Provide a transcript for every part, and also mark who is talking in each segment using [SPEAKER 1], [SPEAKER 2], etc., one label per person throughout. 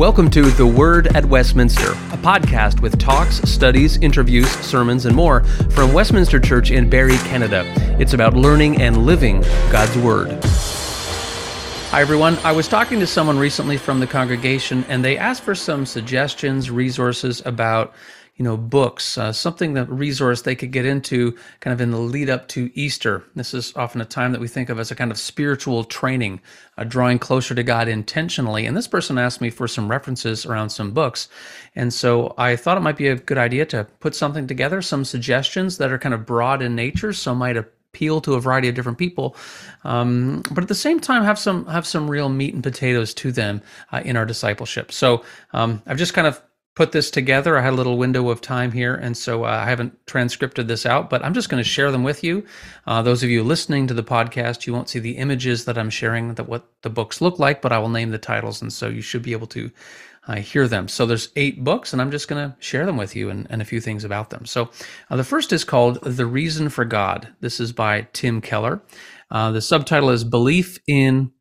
[SPEAKER 1] Welcome to The Word at Westminster, a podcast with talks, studies, interviews, sermons, and more from Westminster Church in Barrie, Canada. It's about learning and living God's Word. Hi, everyone. I was talking to someone recently from the congregation, and they asked for some suggestions, resources about you know, books, uh, something that resource they could get into kind of in the lead up to Easter. This is often a time that we think of as a kind of spiritual training, uh, drawing closer to God intentionally. And this person asked me for some references around some books. And so I thought it might be a good idea to put something together, some suggestions that are kind of broad in nature, so might appeal to a variety of different people, um, but at the same time have some have some real meat and potatoes to them uh, in our discipleship. So um, I've just kind of put this together. I had a little window of time here, and so uh, I haven't transcripted this out, but I'm just going to share them with you. Uh, those of you listening to the podcast, you won't see the images that I'm sharing, that what the books look like, but I will name the titles, and so you should be able to uh, hear them. So there's eight books, and I'm just going to share them with you and, and, a few things about them. So uh, the first is called The Reason for God. This is by Tim Keller. Uh, the subtitle is Belief in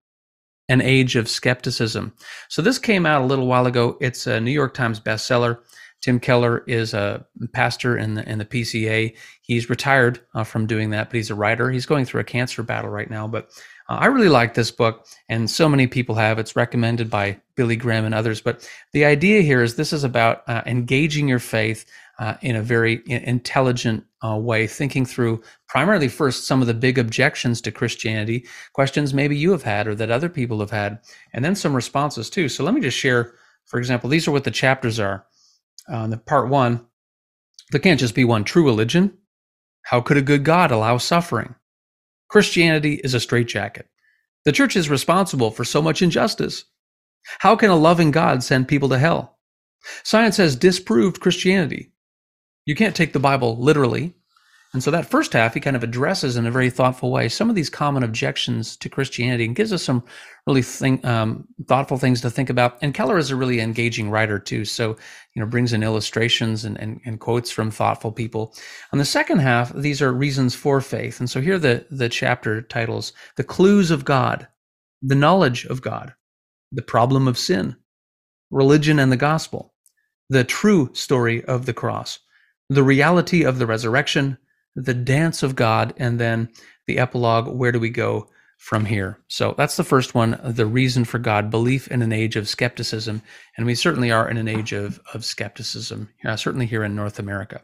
[SPEAKER 1] an Age of Skepticism. So this came out a little while ago. It's a New York Times bestseller. Tim Keller is a pastor in the in the PCA. He's retired uh, from doing that, but he's a writer. He's going through a cancer battle right now. But uh, I really like this book, and so many people have. It's recommended by Billy Graham and others. But the idea here is this is about uh, engaging your faith uh, in a very intelligent uh, way, thinking through primarily first some of the big objections to Christianity, questions maybe you have had or that other people have had, and then some responses too. So let me just share, for example, these are what the chapters are. Uh, the part one, there can't just be one true religion. How could a good God allow suffering? Christianity is a straitjacket. The church is responsible for so much injustice. How can a loving God send people to hell? Science has disproved Christianity. You can't take the Bible literally. And so that first half, he kind of addresses in a very thoughtful way some of these common objections to Christianity and gives us some really think, um, thoughtful things to think about. And Keller is a really engaging writer too, so you know brings in illustrations and, and, and quotes from thoughtful people. On the second half, these are reasons for faith. And so here the the chapter titles: "The Clues of God," "The Knowledge of God," "The Problem of Sin," "Religion and the Gospel," "The True Story of the Cross." The reality of the resurrection, the dance of God, and then the epilogue where do we go from here? So that's the first one the reason for God, belief in an age of skepticism. And we certainly are in an age of, of skepticism, uh, certainly here in North America.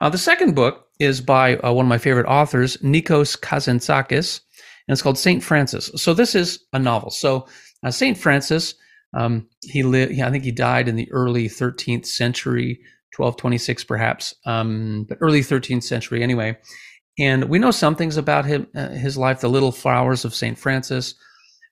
[SPEAKER 1] Uh, the second book is by uh, one of my favorite authors, Nikos Kazantzakis, and it's called St. Francis. So this is a novel. So uh, St. Francis, um, he lived, I think he died in the early 13th century. 1226 perhaps, um, but early 13th century anyway. And we know some things about him, uh, his life, the Little Flowers of St. Francis.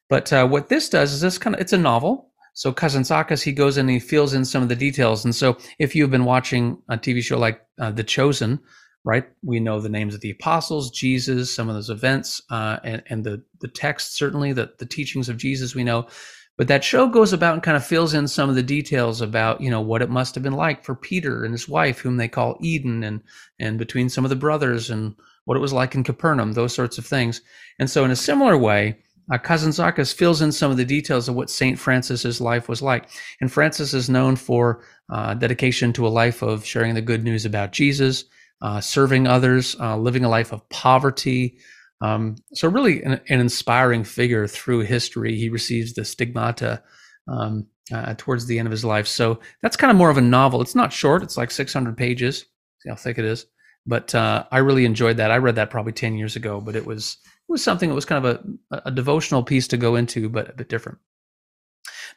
[SPEAKER 1] But uh, what this does is this kind of, it's a novel. So Cousin Kazantzakis, he goes and he fills in some of the details. And so if you've been watching a TV show like uh, The Chosen, right, we know the names of the apostles, Jesus, some of those events, uh, and, and the, the text, certainly the, the teachings of Jesus we know. But that show goes about and kind of fills in some of the details about, you know, what it must have been like for Peter and his wife, whom they call Eden, and and between some of the brothers and what it was like in Capernaum, those sorts of things. And so, in a similar way, uh, Kazantzakis fills in some of the details of what Saint Francis's life was like. And Francis is known for uh, dedication to a life of sharing the good news about Jesus, uh, serving others, uh, living a life of poverty, um, so, really, an, an, inspiring figure through history. He receives the stigmata um, uh, towards the end of his life. So, that's kind of more of a novel. It's not short, it's like 600 pages. See how thick it is. But uh, I really enjoyed that. I read that probably 10 years ago, but it was it was something that was kind of a, a devotional piece to go into, but a bit different.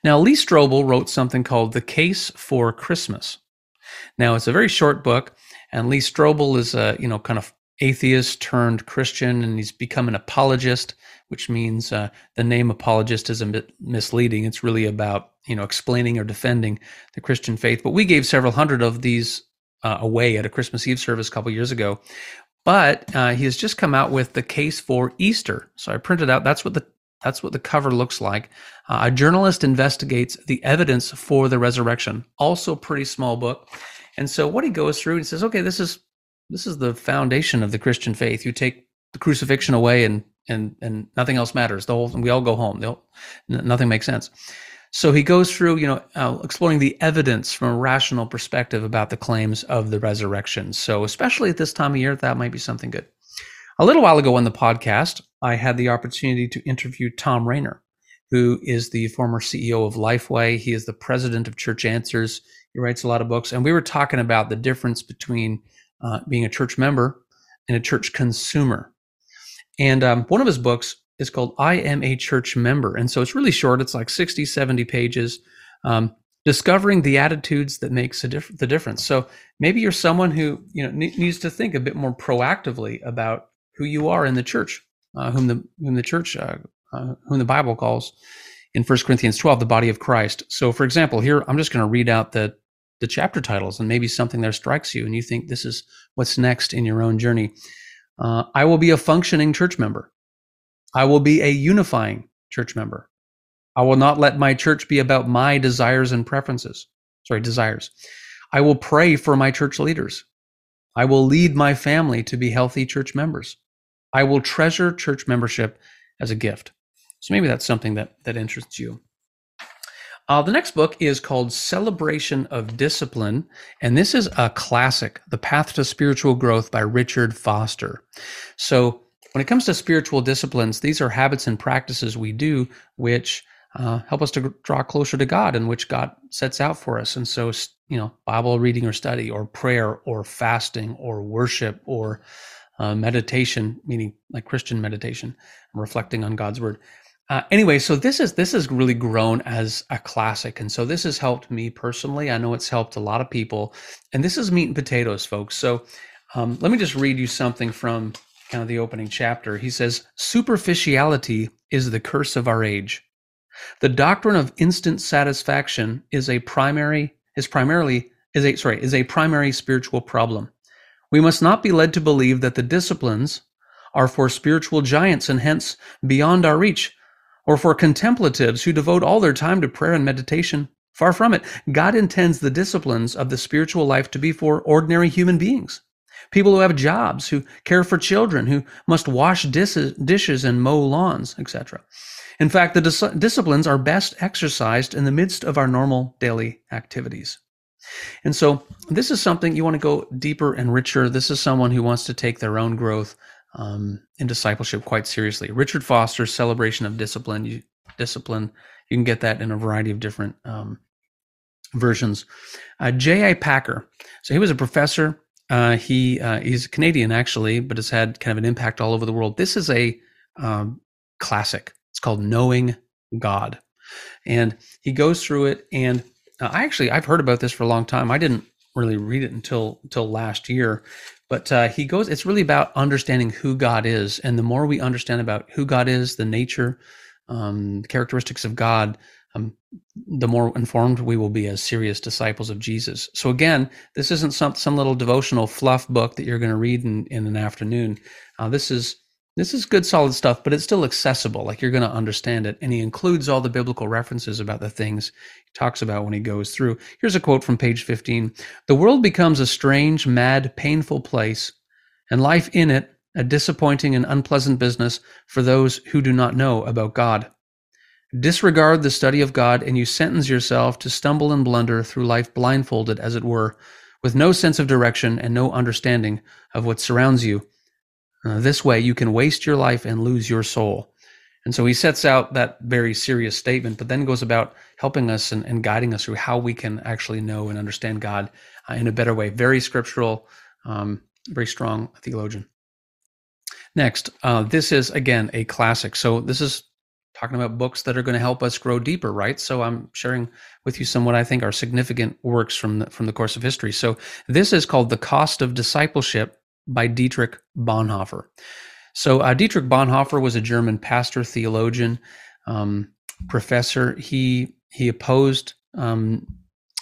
[SPEAKER 1] Now, Lee Strobel wrote something called The Case for Christmas. Now, it's a very short book, and Lee Strobel is a, you know, kind of atheist turned Christian, and he's become an apologist, which means uh, the name apologist is a bit misleading. It's really about you know explaining or defending the Christian faith. But we gave several hundred of these uh, away at a Christmas Eve service a couple years ago. But uh, he has just come out with the case for Easter. So I printed out. That's what the that's what the cover looks like. Uh, a journalist investigates the evidence for the resurrection. Also, pretty small book. And so what he goes through and says, okay, this is this is the foundation of the Christian faith. You take the crucifixion away, and and and nothing else matters. The whole we all go home. They'll, nothing makes sense. So he goes through, you know, uh, exploring the evidence from a rational perspective about the claims of the resurrection. So, especially at this time of year, that might be something good. A little while ago on the podcast, I had the opportunity to interview Tom Rainer, who is the former CEO of Lifeway. He is the president of Church Answers. He writes a lot of books, and we were talking about the difference between uh, being a church member and a church consumer. And um, one of his books is called I Am a Church Member. And so it's really short, it's like 60, 70 pages. Um, discovering the attitudes that makes the difference. So maybe you're someone who you know ne- needs to think a bit more proactively about who you are in the church, uh, whom the whom the church uh, uh, whom the Bible calls in 1 Corinthians 12 the body of Christ. So, for example, here I'm just going to read out the the chapter titles, and maybe something there strikes you, and you think this is what's next in your own journey. Uh, I will be a functioning church member. I will be a unifying church member. I will not let my church be about my desires and preferences. Sorry, desires. I will pray for my church leaders. I will lead my family to be healthy church members. I will treasure church membership as a gift. So maybe that's something that, that interests you. Uh, the next book is called Celebration of Discipline, and this is a classic, The Path to Spiritual Growth by Richard Foster. So, when it comes to spiritual disciplines, these are habits and practices we do which uh, help us to draw closer to God and which God sets out for us. And so, you know, Bible reading or study, or prayer, or fasting, or worship, or uh, meditation, meaning like Christian meditation, reflecting on God's word. Uh, anyway, so this is this has really grown as a classic, and so this has helped me personally. I know it's helped a lot of people, and this is meat and potatoes, folks. So um, let me just read you something from kind of the opening chapter. He says, "Superficiality is the curse of our age. The doctrine of instant satisfaction is a primary is primarily is a sorry is a primary spiritual problem. We must not be led to believe that the disciplines are for spiritual giants and hence beyond our reach." Or for contemplatives who devote all their time to prayer and meditation. Far from it. God intends the disciplines of the spiritual life to be for ordinary human beings. People who have jobs, who care for children, who must wash dishes and mow lawns, etc. In fact, the dis- disciplines are best exercised in the midst of our normal daily activities. And so, this is something you want to go deeper and richer. This is someone who wants to take their own growth um, in discipleship quite seriously. Richard Foster's Celebration of Discipline. You, discipline. You can get that in a variety of different um, versions. Uh, J.I. Packer. So he was a professor. Uh, he uh, he's Canadian actually, but has had kind of an impact all over the world. This is a um, classic. It's called Knowing God, and he goes through it. And uh, I actually I've heard about this for a long time. I didn't really read it until until last year, but uh, he goes, it's really about understanding who God is. And the more we understand about who God is, the nature, um, characteristics of God, um, the more informed we will be as serious disciples of Jesus. So again, this isn't some some little devotional fluff book that you're going to read in, in an afternoon. Uh, this is this is good, solid stuff, but it's still accessible. Like you're going to understand it. And he includes all the biblical references about the things he talks about when he goes through. Here's a quote from page 15 The world becomes a strange, mad, painful place, and life in it a disappointing and unpleasant business for those who do not know about God. Disregard the study of God, and you sentence yourself to stumble and blunder through life blindfolded, as it were, with no sense of direction and no understanding of what surrounds you uh, this way, you can waste your life and lose your soul. And so he sets out that very serious statement, but then goes about helping us and, and guiding us through how we can actually know and understand God uh, in a better way. Very scriptural, um, very strong theologian. Next, uh, this is again a classic. So this is talking about books that are going to help us grow deeper, right? So I'm sharing with you some what I think are significant works from the, from the course of history. So this is called The Cost of Discipleship by Dietrich Bonhoeffer. So, uh, Dietrich Bonhoeffer was a German pastor, theologian, um, professor. He he opposed um,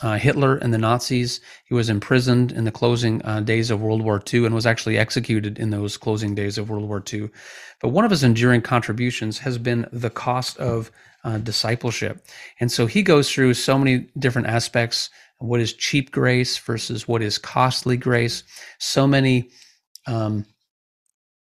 [SPEAKER 1] uh, Hitler and the Nazis. He was imprisoned in the closing uh, days of World War II and was actually executed in those closing days of World War II. But one of his enduring contributions has been the cost of uh, discipleship. And so he goes through so many different aspects what is cheap grace versus what is costly grace, so many um,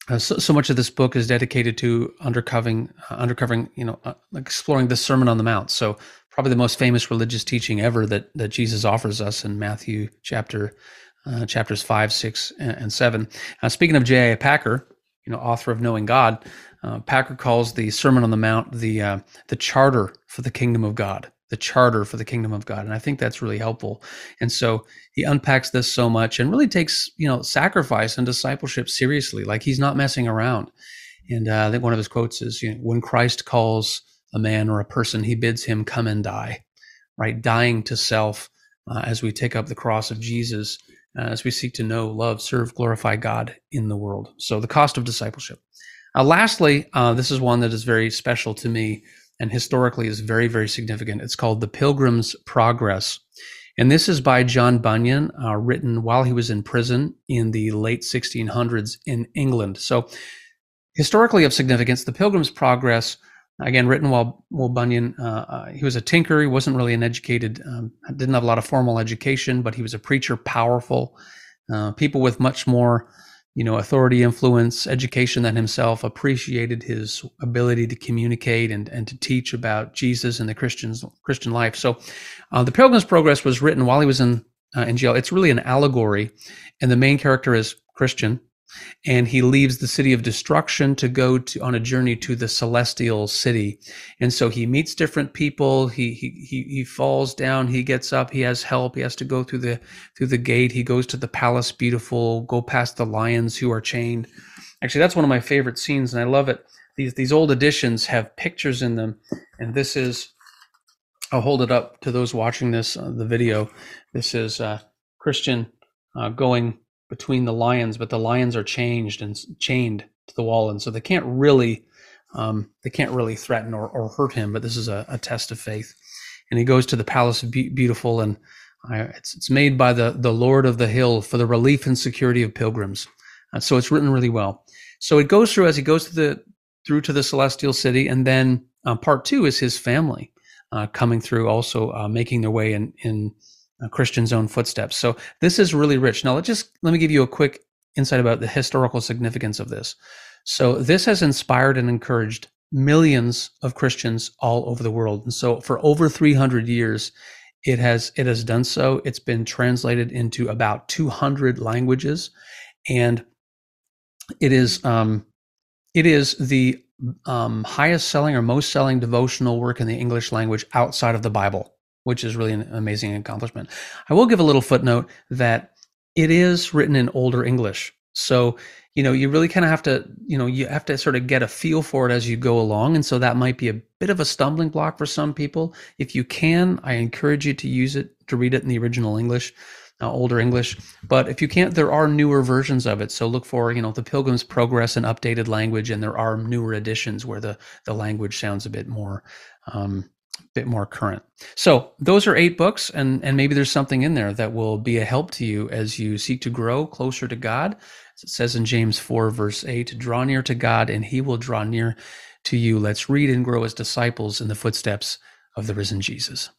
[SPEAKER 1] uh, so, so, much of this book is dedicated to undercovering, uh, undercovering, you know, uh, exploring the Sermon on the Mount. So probably the most famous religious teaching ever that that Jesus offers us in Matthew chapter uh, chapters five, six, and, and seven. Uh, speaking of J.I. Packer, you know, author of Knowing God, uh, Packer calls the Sermon on the Mount the the charter for the kingdom of God, the charter for the kingdom of God, and I think that's really helpful. And so he unpacks this so much and really takes you know sacrifice and discipleship seriously, like he's not messing around. And uh, I think one of his quotes is, you know, "When Christ calls a man or a person, he bids him come and die." Right, dying to self uh, as we take up the cross of Jesus uh, as we seek to know, love, serve, glorify God in the world. So, the cost of discipleship. Uh, lastly, uh, this is one that is very special to me and historically is very, very significant. It's called The Pilgrim's Progress. And this is by John Bunyan, uh, written while he was in prison in the late 1600s in England. So, historically of significance, The Pilgrim's Progress again written while while Bunyan uh, uh, he was a tinker. He wasn't really an educated, um, didn't have a lot of formal education, but he was a preacher, powerful. Uh, people with much more, you know, authority, influence, education than himself appreciated his ability to communicate and and to teach about Jesus and the Christians Christian life. So, uh, the Pilgrim's Progress was written while he was in uh, in jail. It's really an allegory, and the main character is Christian and he leaves the city of destruction to go to, on a journey to the celestial city. And so he meets different people. He, he, he, he falls down. He gets up. He has help. He has to go through the, through the gate. He goes to the palace beautiful, go past the lions who are chained. Actually, that's one of my favorite scenes. And I love it. These, these old editions have pictures in them. And this is, I'll hold it up to those watching this, uh, the video. This is, uh, Christian, uh, going between the lions, but the lions are changed and chained to the wall, and so they can't really um, they can't really threaten or, or hurt him. But this is a, a, test of faith, and he goes to the palace of Be- beautiful, and uh, it's it's made by the the Lord of the Hill for the relief and security of pilgrims. Uh, so it's written really well. So it goes through as he goes to the through to the celestial city, and then uh, part two is his family uh, coming through, also uh, making their way in in Christian's own footsteps. So this is really rich. Now, let's just let me give you a quick insight about the historical significance of this. So this has inspired and encouraged millions of Christians all over the world. And so for over 300 years, it has it has done so. It's been translated into about 200 languages, and it is um, it is the um, highest selling or most selling devotional work in the English language outside of the Bible which is really an amazing accomplishment. I will give a little footnote that it is written in older English. So, you know, you really kind of have to, you know, you have to sort of get a feel for it as you go along. And so that might be a bit of a stumbling block for some people. If you can, I encourage you to use it, to read it in the original English. Uh, older English. But if you can't, there are newer versions of it. So look for, you know, the Pilgrim's Progress in updated language, and there are newer editions where the the language sounds a bit more um, bit more current. So those are eight books, and and maybe there's something in there that will be a help to you as you seek to grow closer to God. As it says in James four verse eight, "Draw near to God, and He will draw near to you." Let's read and grow as disciples in the footsteps of the risen Jesus.